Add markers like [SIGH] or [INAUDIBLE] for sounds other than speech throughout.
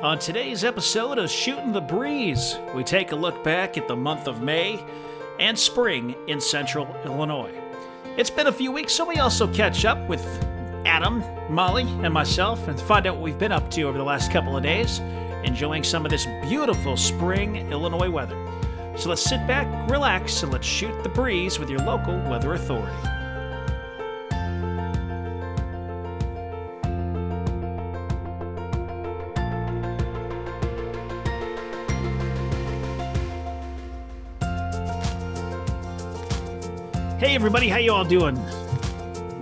On today's episode of Shooting the Breeze, we take a look back at the month of May and spring in central Illinois. It's been a few weeks, so we also catch up with Adam, Molly, and myself and find out what we've been up to over the last couple of days, enjoying some of this beautiful spring Illinois weather. So let's sit back, relax, and let's shoot the breeze with your local weather authority. Everybody, how you all doing?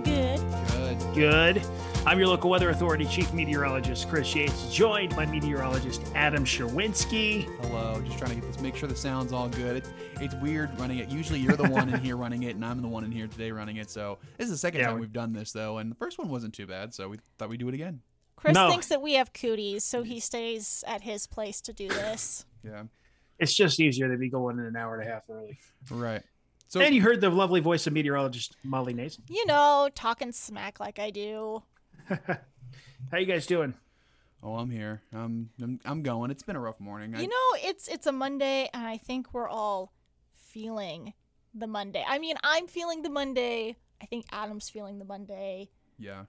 Good. Good. Good. I'm your local weather authority chief meteorologist Chris Yates, joined by meteorologist Adam Sherwinski. Hello. Just trying to get this. Make sure the sound's all good. It's it's weird running it. Usually you're the one in here running it, and I'm the one in here today running it. So this is the second Yeah, time we- we've done this though, and the first one wasn't too bad. So we thought we'd do it again. Chris No. thinks that we have cooties, so he stays at his place to do this. Yeah. It's just easier to be going in an hour and a half early. Right. So and you heard the lovely voice of meteorologist Molly Nason. You know, talking smack like I do. [LAUGHS] How you guys doing? oh, I'm here. I'm, I'm I'm going. It's been a rough morning. I, You know, it's it's a Monday, and I think we're all feeling the Monday. I mean, I'm feeling the Monday. I think Adam's feeling the Monday. yeah.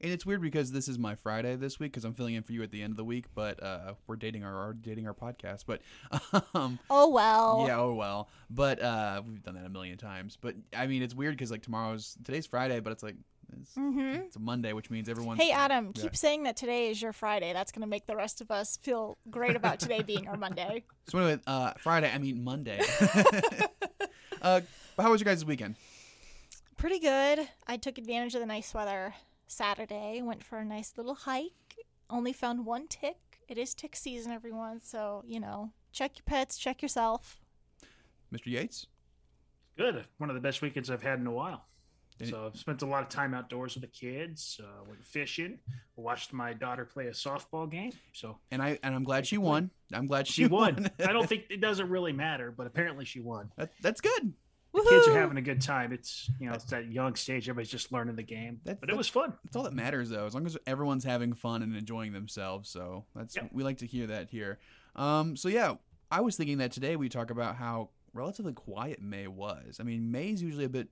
And it's weird because this is my Friday this week because I'm filling in for you at the end of the week, but uh, we're dating our, our dating our podcast. But [LAUGHS] um, Oh well. Yeah, oh well. But uh we've done that a million times. But I mean it's weird because like tomorrow's today's Friday, but it's like it's, Mm-hmm. it's a Monday, which means everyone's Hey Adam, Yeah. keep saying that today is your Friday. That's gonna make the rest of us feel great about today being our Monday. [LAUGHS] So anyway, uh Friday, I mean Monday. [LAUGHS] uh but how was your guys' weekend? Pretty good. I took advantage of the nice weather Saturday. Went for a nice little hike. Only found one tick. It is tick season, everyone. So, you know, check your pets, check yourself. Mr. Yates? Good. One of the best weekends I've had in a while. Did So I've spent a lot of time outdoors with the kids. Uh, went fishing. Watched my daughter play a softball game. So And I and I'm glad she won. I'm glad she, she [LAUGHS] won. I don't think it doesn't really matter, but apparently she won. that, that's good. The kids are having a good time. It's you know it's that young stage. Everybody's just learning the game, That- but it was fun. That's all that matters though, as long as everyone's having fun and enjoying themselves. So that's Yep. we like to hear that here. Um, so yeah, I was thinking that today we talk about how relatively quiet May was. I mean, May's usually a bit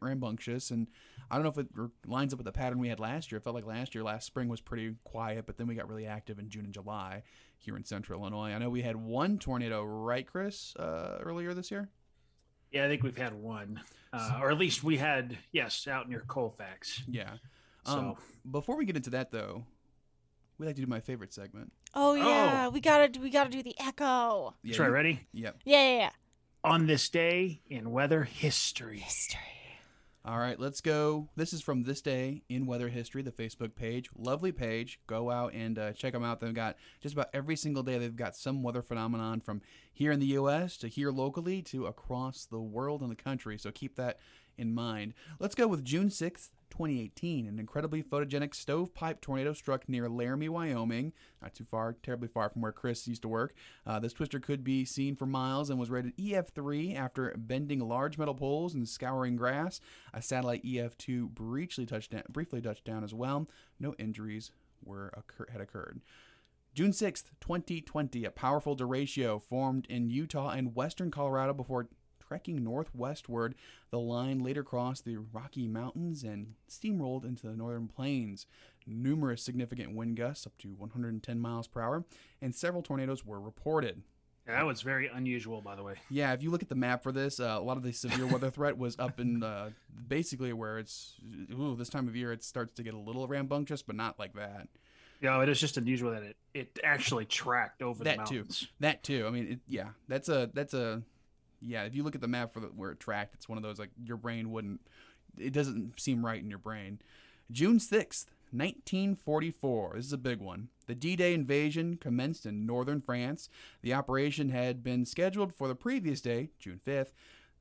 rambunctious, and I don't know if it lines up with the pattern we had last year. It felt like last year, last spring was pretty quiet, but then we got really active in June and July here in Central Illinois. I know we had one tornado, right, Chris, uh, earlier this year. Yeah, I think we've had one, uh, or at least we had yes out near Colfax. Yeah. So Um, before we get into that though, we like to do my favorite segment. Oh yeah, we gotta we gotta do the echo. Yeah, that's right. you- Ready? Yep. Yeah, yeah, yeah. On this day in weather history. History. All right, let's go. This is from This Day in Weather History, the Facebook page. Lovely page. Go out and uh, check them out. They've got just about every single day, they've got some weather phenomenon from here in the U.S. to here locally to across the world and the country. So keep that in mind. Let's go with June 6th, 2018. An incredibly photogenic stovepipe tornado struck near Laramie, Wyoming. Not too far, terribly far from where Chris used to work. Uh, this twister could be seen for miles and was rated EF3 after bending large metal poles and scouring grass. A satellite EF2 briefly touched down, briefly touched down as well. No injuries were occur- had occurred. June 6th, 2020, a powerful derecho formed in Utah and western Colorado before trekking northwestward. The line later crossed the Rocky Mountains and steamrolled into the northern plains. Numerous significant wind gusts, up to 110 miles per hour, and several tornadoes were reported. Yeah, that was very unusual, by the way. Yeah, if you look at the map for this, uh, a lot of the severe weather [LAUGHS] threat was up in uh, basically where it's ooh, this time of year it starts to get a little rambunctious, but not like that. Yeah, it is just unusual that it, it actually tracked over That the mountains. That too. That too. I mean, it, yeah, that's a that's a yeah. If you look at the map for the, where it tracked, it's one of those like your brain wouldn't. It doesn't seem right in your brain. June sixth, nineteen forty four. This is a big one. The D-Day invasion commenced in northern France. The operation had been scheduled for the previous day, June fifth.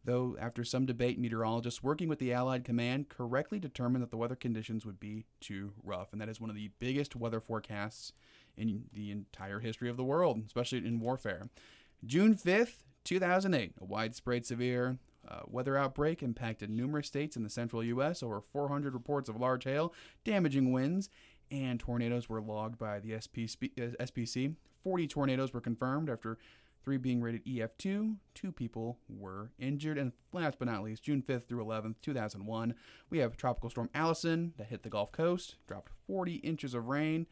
Though, after some debate, meteorologists working with the Allied command correctly determined that the weather conditions would be too rough. And that is one of the biggest weather forecasts in the entire history of the world, especially in warfare. June 5th, 2008, a widespread severe uh, weather outbreak impacted numerous states in the central U.S. Over 400 reports of large hail, damaging winds, and tornadoes were logged by the SPC. uh, SPC. 40 tornadoes were confirmed after three being rated EF2. Two people were injured. And last but not least, June 5th through 11th, 2001, we have Tropical Storm Allison that hit the Gulf Coast, dropped 40 inches of rain,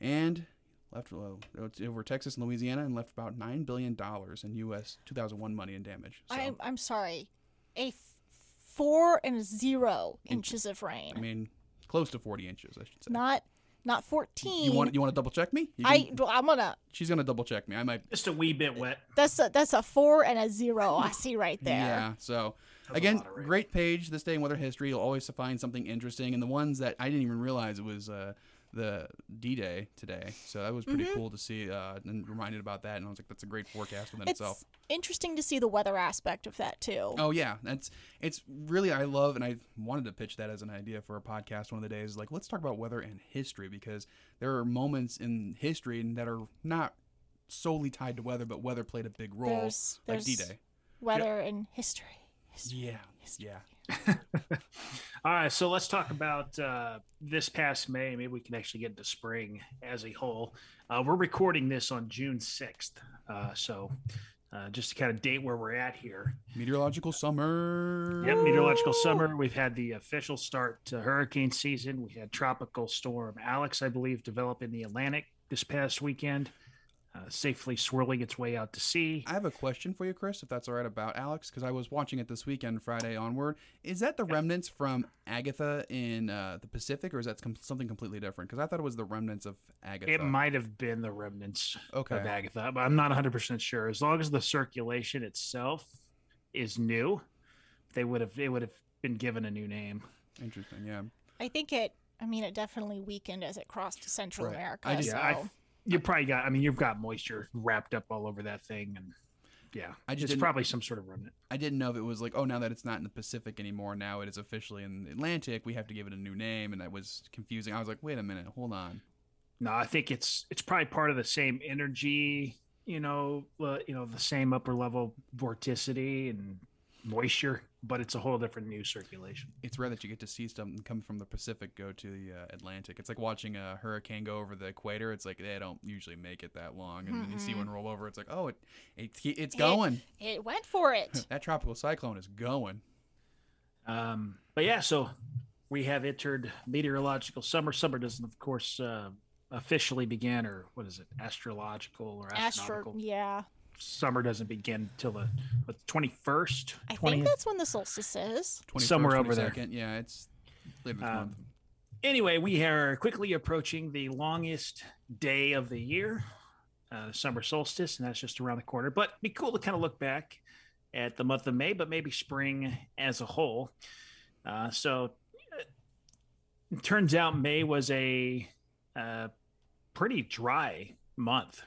and left uh, over Texas and Louisiana and left about $9 billion in U.S. 2001 money and damage. So, I'm I'm sorry, a f- four and a zero inches of rain. I mean, close to 40 inches, I should say. not not fourteen. you want you want to double check me? You I can- I'm gonna. she's gonna double check me. I might. Just a wee bit wet. That's a that's a four and a zero. I see right there. Yeah. So That's again, lot of rain. great page this day in weather history. You'll always find something interesting, and the ones that I didn't even realize it was uh, the D-Day today. So that was pretty Mm-hmm. cool to see uh, and reminded about that. And I was like, that's a great forecast within It's itself. interesting to see the weather aspect of that too. Oh yeah, that's it's really I love and I wanted to pitch that as an idea for a podcast one of the days. Like let's talk about weather and history because there are moments in history that are not solely tied to weather, but weather played a big role, There's- like D-Day. Weather and history. history. Yeah, history. yeah. [LAUGHS] All right, so let's talk about uh, this past May. Maybe we can actually get into spring as a whole. Uh, we're recording this on June 6th. Uh, so uh, just to kind of date where we're at here. Meteorological summer. Yep, meteorological summer. We've had the official start to hurricane season. We had tropical storm Alex, I believe, develop in the Atlantic this past weekend, uh, safely swirling its way out to sea. I have a question for you, Chris, if that's all right about Alex, because I was watching it this weekend, Friday onward. Is that the remnants from Agatha in uh, the Pacific, or is that com- something completely different? Because I thought it was the remnants of Agatha. It might have been the remnants Okay. of Agatha, but I'm not 100% sure. As long as the circulation itself is new, they would have it would have been given a new name. Interesting. Yeah. I think it. I mean, it definitely weakened as it crossed Central Right. America. I just- so. Yeah, I, you probably got. I mean, you've got moisture wrapped up all over that thing, and yeah, I just it's probably some sort of remnant. I didn't know if it was like, oh, now that it's not in the Pacific anymore, now it is officially in the Atlantic. We have to give it a new name, and that was confusing. I was like, wait a minute, hold on. No, I think it's it's probably part of the same energy. You know, uh, you know, the same upper level vorticity and moisture, but it's a whole different news circulation. It's rare that you get to see something come from the Pacific go to the uh, Atlantic. It's like watching a hurricane go over the equator. It's like they don't usually make it that long, and then you see one roll over. It's like, oh, it, it it's going. It went for it. [LAUGHS] that tropical cyclone is going. Um, but yeah, so we have entered meteorological summer. Summer doesn't, of course, uh, officially begin, or what is it, astrological or Astro. astronomical? Yeah. Summer doesn't begin till the twenty first, I think that's when the solstice is. 21st, Somewhere over there. Yeah, it's later this Um, month. Anyway, we are quickly approaching the longest day of the year, uh, the summer solstice, and that's just around the corner. But be cool to kind of look back at the month of May, but maybe spring as a whole. Uh, so uh, it turns out May was a uh, pretty dry month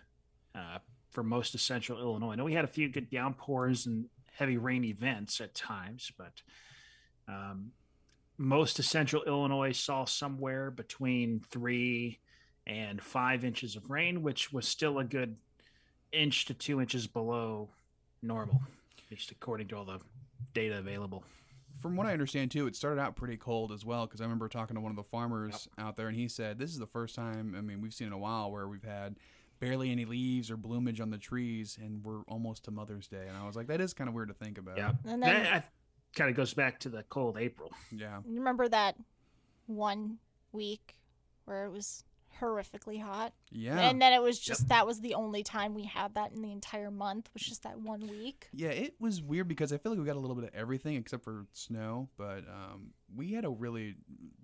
uh, for most of central Illinois. I know we had a few good downpours and heavy rain events at times, but um, most of central Illinois saw somewhere between three and five inches of rain, which was still a good inch to two inches below normal, just according to all the data available. From what I understand too, it started out pretty cold as well. Because I remember talking to one of the farmers out there, and he said this is the first time. I mean, we've seen in a while where we've had barely any leaves or bloomage on the trees, and we're almost to Mother's Day. And I was like, that is kind of weird to think about. Yeah. And then That kind of goes back to the cold April. Yeah. you remember that one week where it was horrifically hot, Yeah. and then it was just that was the only time we had that in the entire month was just that one week. Yeah, it was weird because I feel like we got a little bit of everything except for snow, but um, we had a really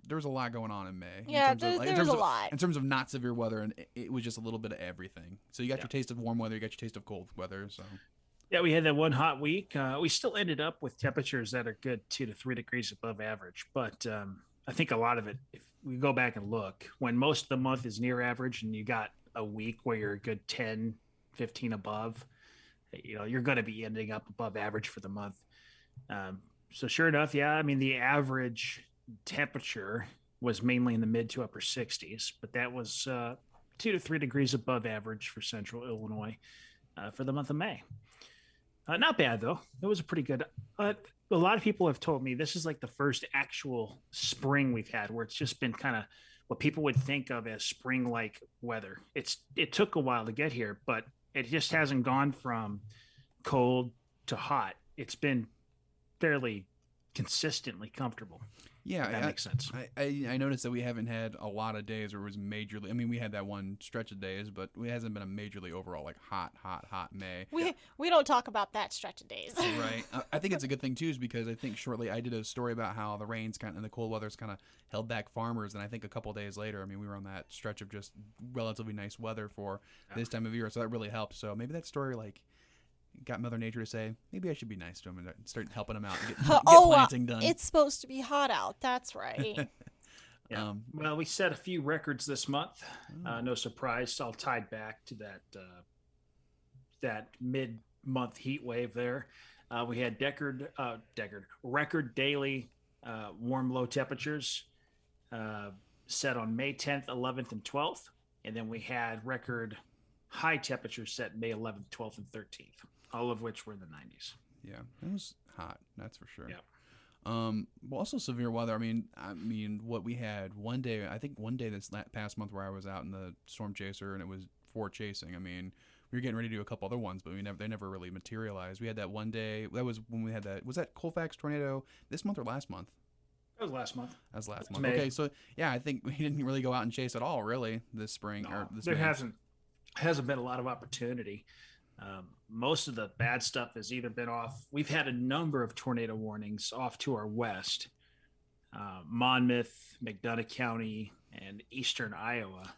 there was a lot going on in May. in Yeah, terms of- there, like, there in was terms a of, lot. in terms of not severe weather, and it, it was just a little bit of everything. So you got Yeah. your taste of warm weather, you got your taste of cold weather. So Yeah, we had that one hot week. Uh, we still ended up with temperatures that are good two to three degrees above average. But um, I think a lot of it, if we go back and look, when most of the month is near average and you got a week where you're a good 10, 15 above, you know, you're going to be ending up above average for the month. Um, so sure enough, yeah, I mean, the average temperature was mainly in the mid to upper 60s, but that was uh, two to three degrees above average for central Illinois uh, for the month of May. Uh, not bad though. It was a pretty good. A lot of people have told me this is like the first actual spring we've had where it's just been kind of what people would think of as spring-like weather. It's it took a while to get here, but it just hasn't gone from cold to hot. It's been fairly consistently comfortable. Yeah, that I, makes sense. I, I I noticed that we haven't had a lot of days where it was majorly. I mean, we had that one stretch of days, but it hasn't been a majorly overall like hot, hot, hot May. We we don't talk about that stretch of days. right. [LAUGHS] I- I think it's a good thing too, is because I think shortly I did a story about how the rains kind of, and the cold weather's kind of held back farmers, and I think a couple days later, I mean, we were on that stretch of just relatively nice weather for this time of year, so that really helped. So maybe that story like got Mother Nature to say maybe I should be nice to him and start helping him out and get, get [LAUGHS] oh, uh, planting done. it's supposed to be hot out. That's right. [LAUGHS] Yeah. Um, well, we set a few records this month. Oh. Uh, no surprise, all tied back to that uh, that mid month heat wave there. Uh, we had Deckard, uh, Deckard record daily uh, warm low temperatures uh, set on May 10th, 11th, and 12th, and then we had record high temperatures set May 11th, 12th, and 13th, all of which were the 90s. Yeah, it was hot. That's for sure. Yeah. Um, well, also severe weather. I mean, I mean, what we had one day. I think one day this past month where I was out in the storm chaser and it was for chasing. I mean, we were getting ready to do a couple other ones, but we never they never really materialized. We had that one day. That was when we had that. Was that Colfax tornado this month or last month? That was last month. That was last It's month. May. Okay, so yeah, I think [LAUGHS] we didn't really go out and chase at all, really, this spring or this. there May. hasn't hasn't been a lot of opportunity. Um, most of the bad stuff has either been off. We've had a number of tornado warnings off to our west, uh, Monmouth, McDonough County, and eastern Iowa.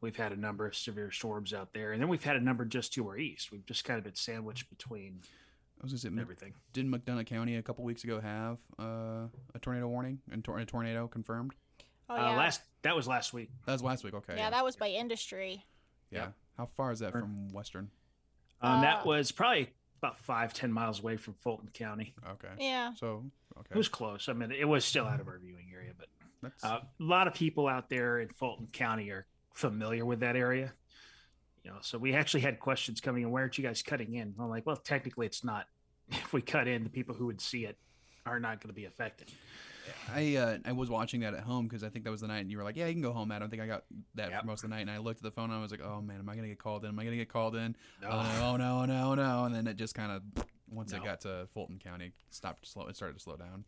We've had a number of severe storms out there, and then we've had a number just to our east. We've just kind of been sandwiched between I was gonna say, everything. didn't McDonough County a couple weeks ago have uh, a tornado warning and tor- a tornado confirmed? Oh uh, yeah. last that was last week. That was last week. Okay. yeah, that was by industry. Yeah. Yeah. How far is that from Western? Um, Uh, that was probably about five ten miles away from Fulton County. Okay. Yeah. So okay. It was close. I mean, it was still out of our viewing area, but That's Uh, a lot of people out there in Fulton County are familiar with that area. You know, so we actually had questions coming in. Why aren't you guys cutting in? I'm like, well, technically, it's not. [LAUGHS] If we cut in, the people who would see it are not going to be affected. I uh, I was watching that at home because I think that was the night and you were like, yeah, you can go home, Matt. I don't think I got that Yep. for most of the night. And I looked at the phone and I was like, oh man, am I gonna get called in? Am I gonna get called in? No. Oh no, oh no, oh no, oh no. And then it just kind of once it got to Fulton County, stopped slow. It started to slow down.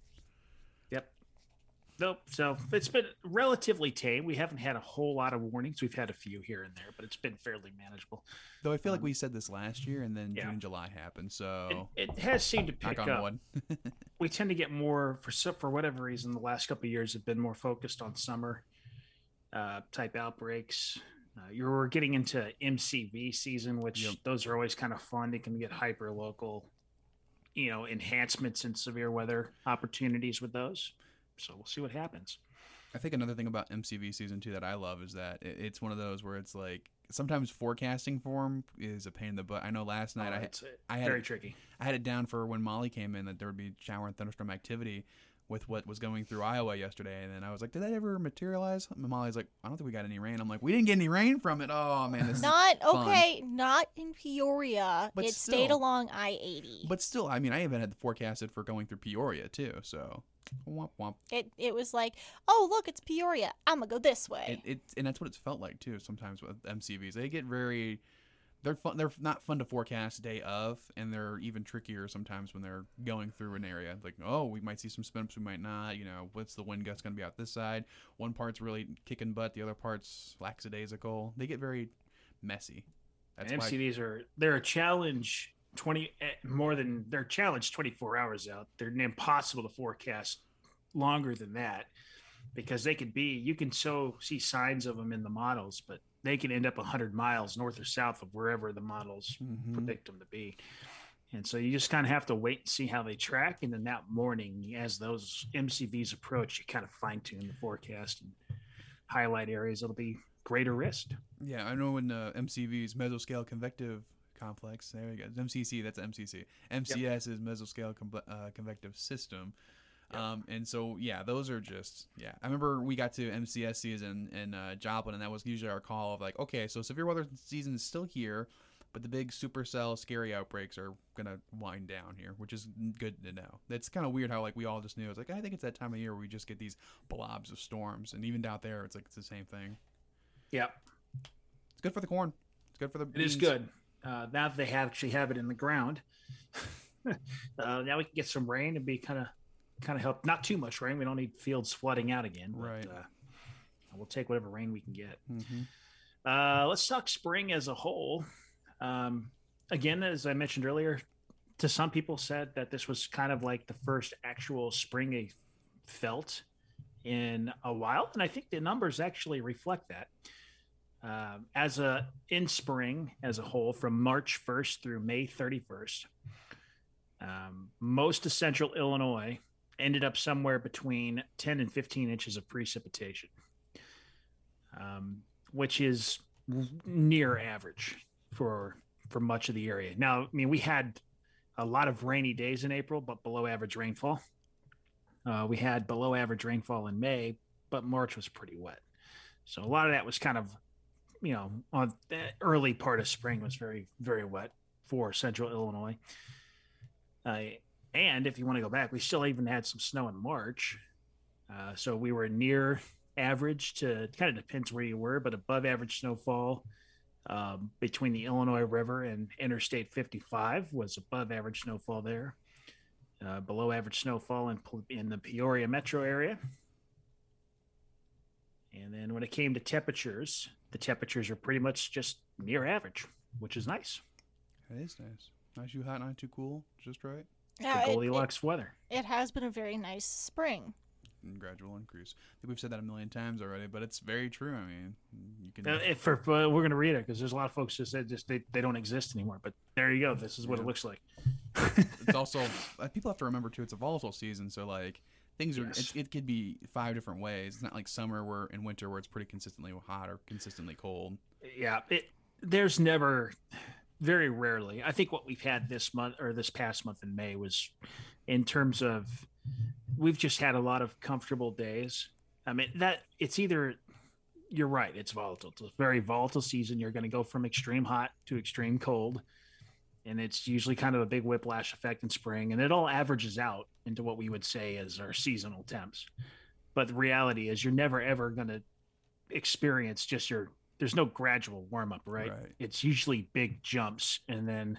Yep. Nope. So it's been relatively tame. We haven't had a whole lot of warnings. We've had a few here and there, but it's been fairly manageable. Though I feel like Um, we said this last year and then yeah. June, July happened. So It, it has seemed to pick on up. [LAUGHS] we tend to get more for for whatever reason the last couple of years have been more focused on summer uh, type outbreaks uh, you're getting into mcv season which Yep. those are always kind of fun they can get hyper local you know enhancements in severe weather opportunities with those so we'll see what happens. I think another thing about MCV season two that I love is that it's one of those where it's like sometimes forecasting for 'em is a pain in the butt. I know last night Uh, I uh, I had very it- tricky. I had it down for when Molly came in that there would be shower and thunderstorm activity with what was going through Iowa yesterday. And then I was like, did that ever materialize? And Molly's like, I don't think we got any rain. I'm like, we didn't get any rain from it. Oh, man. This is-" Not fun. okay. Not in Peoria. But it stayed along I eighty. But still, I mean, I even had the forecasted for going through Peoria, too. So, womp womp. It it was like, oh look, it's Peoria. I'm gonna go this way. It, it, and that's what it's felt like, too, sometimes with MCVs. They get very. They're fun. They're not fun to forecast day of, and they're even trickier sometimes when they're going through an area. Like, oh, we might see some spin ups, we might not. You know, what's the wind gust going to be out this side? One part's really kicking butt, the other part's lackadaisical. They get very messy. That's and why. mcvs are they're a challenge 20 eh, more than they're challenged 24 hours out they're impossible to forecast longer than that because they could be you can so see signs of them in the models but they can end up 100 miles north or south of wherever the models Mhm. predict them to be and so you just kind of have to wait and see how they track and then that morning as those mcvs approach you kind of fine-tune the forecast and highlight areas that'll be greater risk Yeah, I know in uh, MCV's mesoscale convective complex. There we go. MCC, that's MCC. MCS is mesoscale conve- uh, convective system. Yep. Um, and so yeah, those are just yeah. I remember we got to MCS season in uh, Joplin, and that was usually our call of like, okay, so severe weather season is still here, but the big supercell scary outbreaks are gonna wind down here, which is good to know. It's kind of weird how like we all just knew. It's like I think it's that time of year where we just get these blobs of storms, and even down there, it's like it's the same thing. Yeah, It's good for the corn. It's good for the. it is beans. good. Uh, now that they have actually have it in the ground, [LAUGHS] uh, now we can get some rain and be kind of kind of help. Not too much rain. We don't need fields flooding out again. But, Right. Uh, we'll take whatever rain we can get. Mhm. Uh, let's talk spring as a whole. Um, again, as I mentioned earlier, to some people said that this was kind of like the first actual spring they felt in a while, and I think the numbers actually reflect that. Um, as a in spring as a whole, from March 1st through May 31st, um, most of central Illinois ended up somewhere between 10 and 15 inches of precipitation. Um, which is near average for for much of the area. Now, I mean, we had a lot of rainy days in April, but below average rainfall. Uh, we had below average rainfall in May, but March was pretty wet. So a lot of that was kind of, you know, on the early part of spring was very very wet for Central Illinois. Uh, and if you want to go back, we still even had some snow in March. Uh, so we were near average to kind of depends where you were, but above average snowfall um, between the Illinois River and Interstate 55 was above average snowfall there. Uh, below average snowfall in in the Peoria metro area. And then when it came to temperatures, the temperatures are pretty much just near average, which is nice. It is nice. Not too hot, not too cool, just right. Yeah, the it- it- Goldilocks weather. it has been a very nice spring. And gradual increase. I think we've said that a million times already, but it's very true. I mean, you can. Uh, if for, uh, we're going to read it because there's a lot of folks just said just they, they don't exist anymore. But there you go. This is what Yeah. it looks like. [LAUGHS] it's also uh, people have to remember too. It's a volatile season, so like things are. Yes. It's, it could be five different ways. It's not like summer where in winter where it's pretty consistently hot or consistently cold. yeah it there's never very rarely. I think what we've had this month or this past month in may was in terms of we've just had a lot of comfortable days. I mean that it's either you're right it's volatile. It's a very volatile season. You're going to go from extreme hot to extreme cold and it's usually kind of a big whiplash effect in spring and it all averages out into what we would say is our seasonal temps. But the reality is you're never ever going to experience just your there's no gradual warm up right? Right. it's usually big jumps and then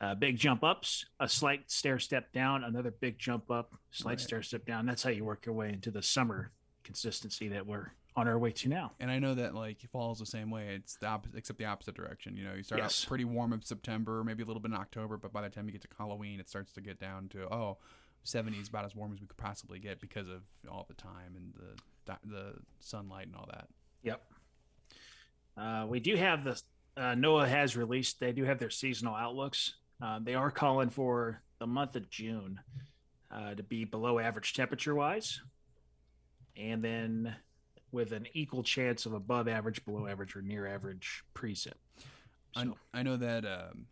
uh, big jump ups a slight stair step down another big jump up slight Right. stair step down that's how you work your way into the summer consistency that we're on our way to now And I know that like it falls the same way. It's the opposite, except the opposite direction. You know, you start Yes. out pretty warm in September, maybe a little bit in October, but by the time you get to Halloween, it starts to get down to oh, 70s about as warm as we could possibly get because of all the time and the the sunlight and all that. Yep. Uh, we do have the uh, NOAA has released. They do have their seasonal outlooks. Uh, they are calling for the month of June uh, to be below average temperature wise, and then with an equal chance of above average, below average, or near average precip. I, I know that um,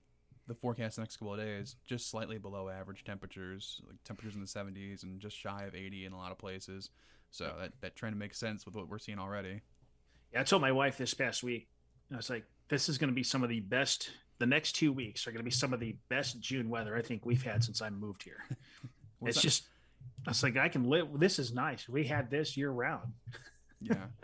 the forecast the next couple of days just slightly below average temperatures, like temperatures in the 70s and just shy of 80 in a lot of places. So that that trend makes sense with what we're seeing already. Yeah, I told my wife this past week. I was like, "This is going to be some of the best. The next two weeks are going to be some of the best June weather I think we've had since I moved here." [LAUGHS] It's that? just I was like, I can live. This is nice. We had this year round. yeah. [LAUGHS]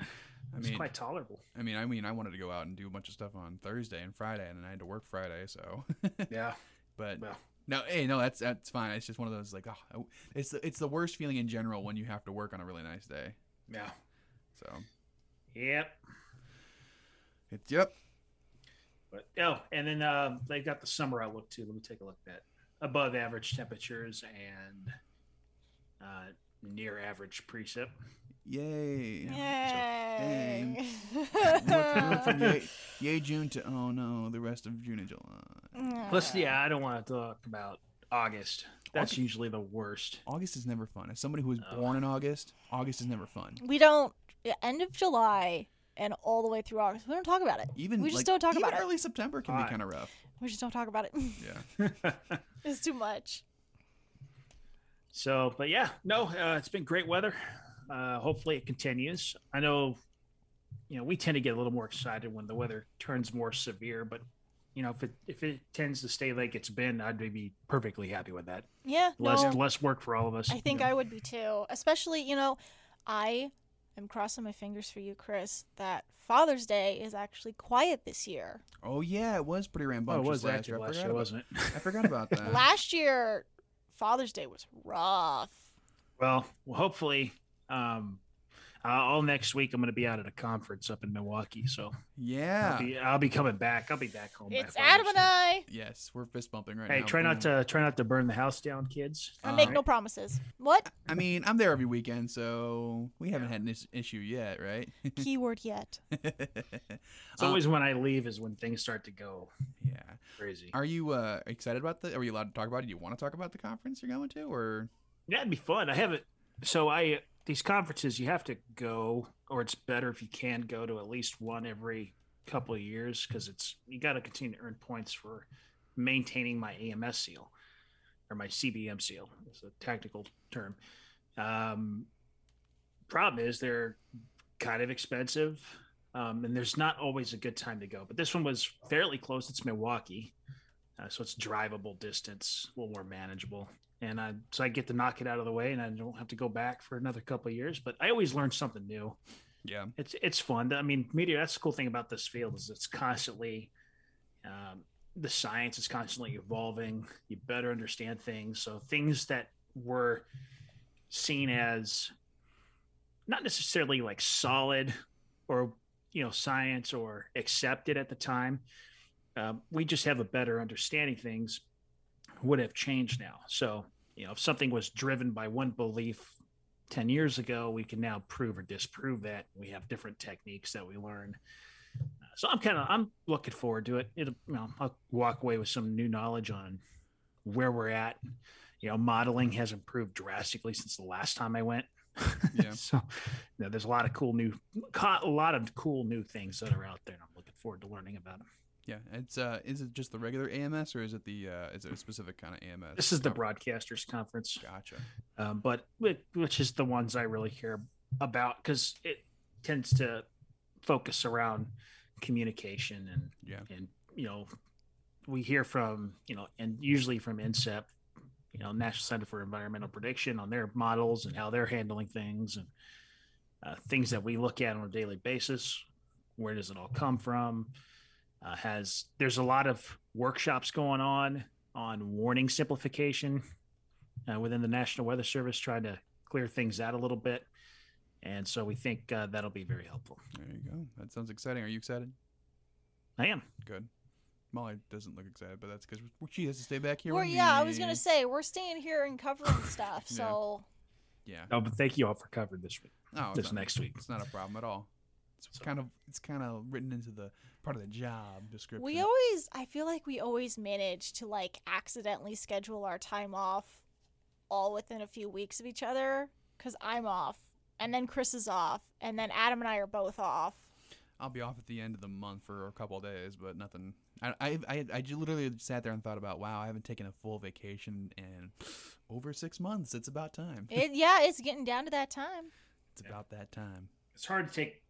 I It's quite tolerable. I mean, I mean, I wanted to go out and do a bunch of stuff on Thursday and Friday, and then I had to work Friday. So, [LAUGHS] Yeah. but Well. no, hey, no, that's that's fine. It's just one of those like, oh, it's the, it's the worst feeling in general when you have to work on a really nice day. Yeah. So, Yep. it's yep. But oh, and then um, they got the summer outlook too. Let me take a look at that. Above average temperatures and uh, near average precip. Yay. Yay! We went, we from yay, yay June to oh no, the rest of June and July. Plus, yeah, I don't want to talk about August. That's August- usually the worst. August is never fun. As somebody who was Oh. born in August, August is never fun. We don't. End of July and all the way through August. We don't talk about it. Even we just like, don't talk even about it. early September can Why? be kind of rough. We just don't talk about it. [LAUGHS] Yeah. [LAUGHS] it's too much. So, but yeah, no, uh, it's been great weather. Uh, hopefully, it continues. I know, you know, we tend to get a little more excited when the weather turns more severe, but you know, if it if it tends to stay like it's been, I'd be perfectly happy with that. Yeah, Less no, less work for all of us. I think I would be too. Especially, you know, I am crossing my fingers for you, Chris, that Father's Day is actually quiet this year. Oh yeah, it was pretty Oh, rambunctious it was last actually year. Last year, about- wasn't it? I forgot about [LAUGHS] that. Last year, Father's Day was rough. Well, well hopefully, um, uh, all next week I'm going to be out at a conference up in Milwaukee, so yeah. I'll, be, I'll be coming back. I'll be back home. It's Adam and I. Yes, we're fist bumping right Hey, now. Hey, try not to try not to burn the house down, kids. I Uh, make no promises. What? I mean, I'm there every weekend, so we haven't had an is- issue yet, right? [LAUGHS] Keyword yet. [LAUGHS] It's Um, always when I leave is when things start to go yeah. crazy. Are you uh, excited about the? Are you allowed to talk about it? Do you want to talk about the conference you're going to, or Yeah, it'd be fun. I haven't. So I these conferences you have to go, or it's better if you can go to at least one every couple of years because it's you got to continue to earn points for maintaining my AMS seal or my CBM seal. It's a technical term. Um, problem is they're kind of expensive, um, and there's not always a good time to go. But this one was fairly close. It's Milwaukee, uh, so it's drivable distance, a little more manageable and I so I get to knock it out of the way, and I don't have to go back for another couple of years. But I always learn something new. yeah? It's it's fun. I mean, media. That's the cool thing about this field is it's constantly um, the science is constantly evolving. You better understand things. So things that were seen as not necessarily like solid or you know science or accepted at the time. Um, we just have a better understanding things would have changed now. So, you know, if something was driven by one belief 10 years ago, we can now prove or disprove that. We have different techniques that we learn. Uh, so I'm kind of I'm looking forward to it. It you know, I'll walk away with some new knowledge on where we're at. You know, modeling has improved drastically since the last time I went. Yeah. [LAUGHS] so, you know, there's a lot of cool new a lot of cool new things that are out there and I'm looking forward to learning about them. Yeah, it's uh, is it just the regular AMS or is it the uh, is it a specific kind of AMS? This is the broadcasters conference. Gotcha. um, but whi- which is the ones I really care about because it tends to focus around communication and Yeah. and you know we hear from you know and usually from NCEP, you know National Center for Environmental Prediction on their models and how they're handling things and uh, things that we look at on a daily basis. Where does it all come from? Uh, has there's a lot of workshops going on on warning simplification uh, within the National Weather Service, trying to clear things out a little bit. And so we think uh, that'll be very helpful. There you go. That sounds exciting. Are you excited? I am. Good. Molly doesn't look excited, but that's because she has to stay back here. We're, with yeah, I was gonna say we're staying here and covering [LAUGHS] stuff. So Yeah. Oh, but thank you all for covering this week. Oh, it's this not- next week. It's not a problem at all. It's So- kind of it's kind of written into the part of the job description. we always, I feel like we always manage to like accidentally schedule our time off all within a few weeks of each other. Cause I'm off, and then Chris is off, and then Adam and I are both off. I'll be off at the end of the month for a couple of days, but nothing. I I I, I literally sat there and thought about, wow, I haven't taken a full vacation in [SIGHS] over six months. It's about time. It, yeah, it's getting down to that time. It's about that time. It's hard to take.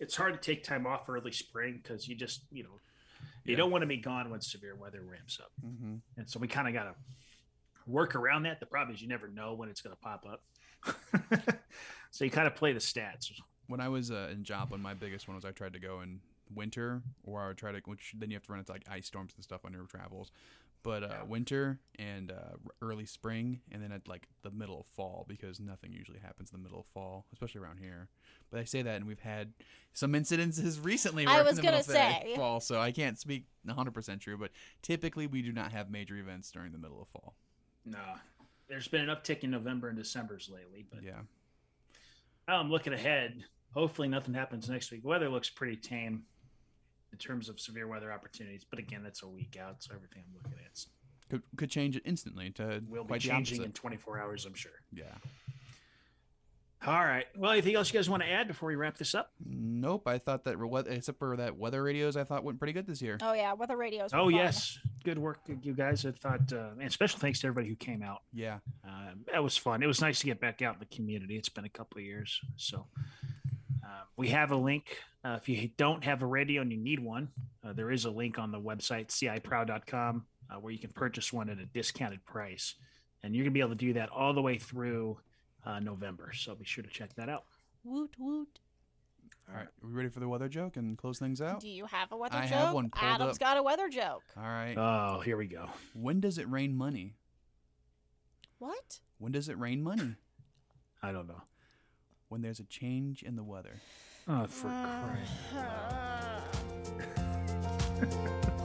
It's hard to take time off early spring because you just you know you Yeah. don't want to be gone when severe weather ramps up, Mm-hmm. and so we kind of got to work around that. The problem is you never know when it's going to pop up, [LAUGHS] so you kind of play the stats. When I was uh, in Joplin, my biggest one was I tried to go in winter, or I would try to, which then you have to run into like ice storms and stuff on your travels. But uh, Yeah. winter and uh, early spring, and then at like the middle of fall, because nothing usually happens in the middle of fall, especially around here. But I say that, and we've had some incidences [LAUGHS] recently. I was in the middle gonna of say. fall, so I can't speak 100 percent true. But typically, we do not have major events during the middle of fall. No, there's been an uptick in November and December's lately, but Yeah, I'm looking ahead. Hopefully, nothing happens next week. Weather looks pretty tame in terms of severe weather opportunities, but again, that's a week out, so everything I'm looking at could could change it instantly to will be changing in 24 hours, I'm sure. Yeah. All right. Well, anything else you guys want to add before we wrap this up? Nope. I thought that except for that weather radios, I thought went pretty good this year. Oh yeah, weather radios. Oh fun. yes, good work, you guys. I thought, uh, and special thanks to everybody who came out. Yeah. Uh, that was fun. It was nice to get back out in the community. It's been a couple of years, so uh, we have a link. Uh, if you don't have a radio and you need one, Uh, there is a link on the website, ciproud.com, uh, where you can purchase one at a discounted price. And you're going to be able to do that all the way through uh, November. So be sure to check that out. Woot woot. All right, are we ready for the weather joke and close things out? Do you have a weather I joke? have one pulled Adam's up. got a weather joke. All right. Oh, here we go. when does it rain money? What? When does it rain money? I don't know. When there's a change in the weather. Oh, for crying. [LAUGHS] Uh,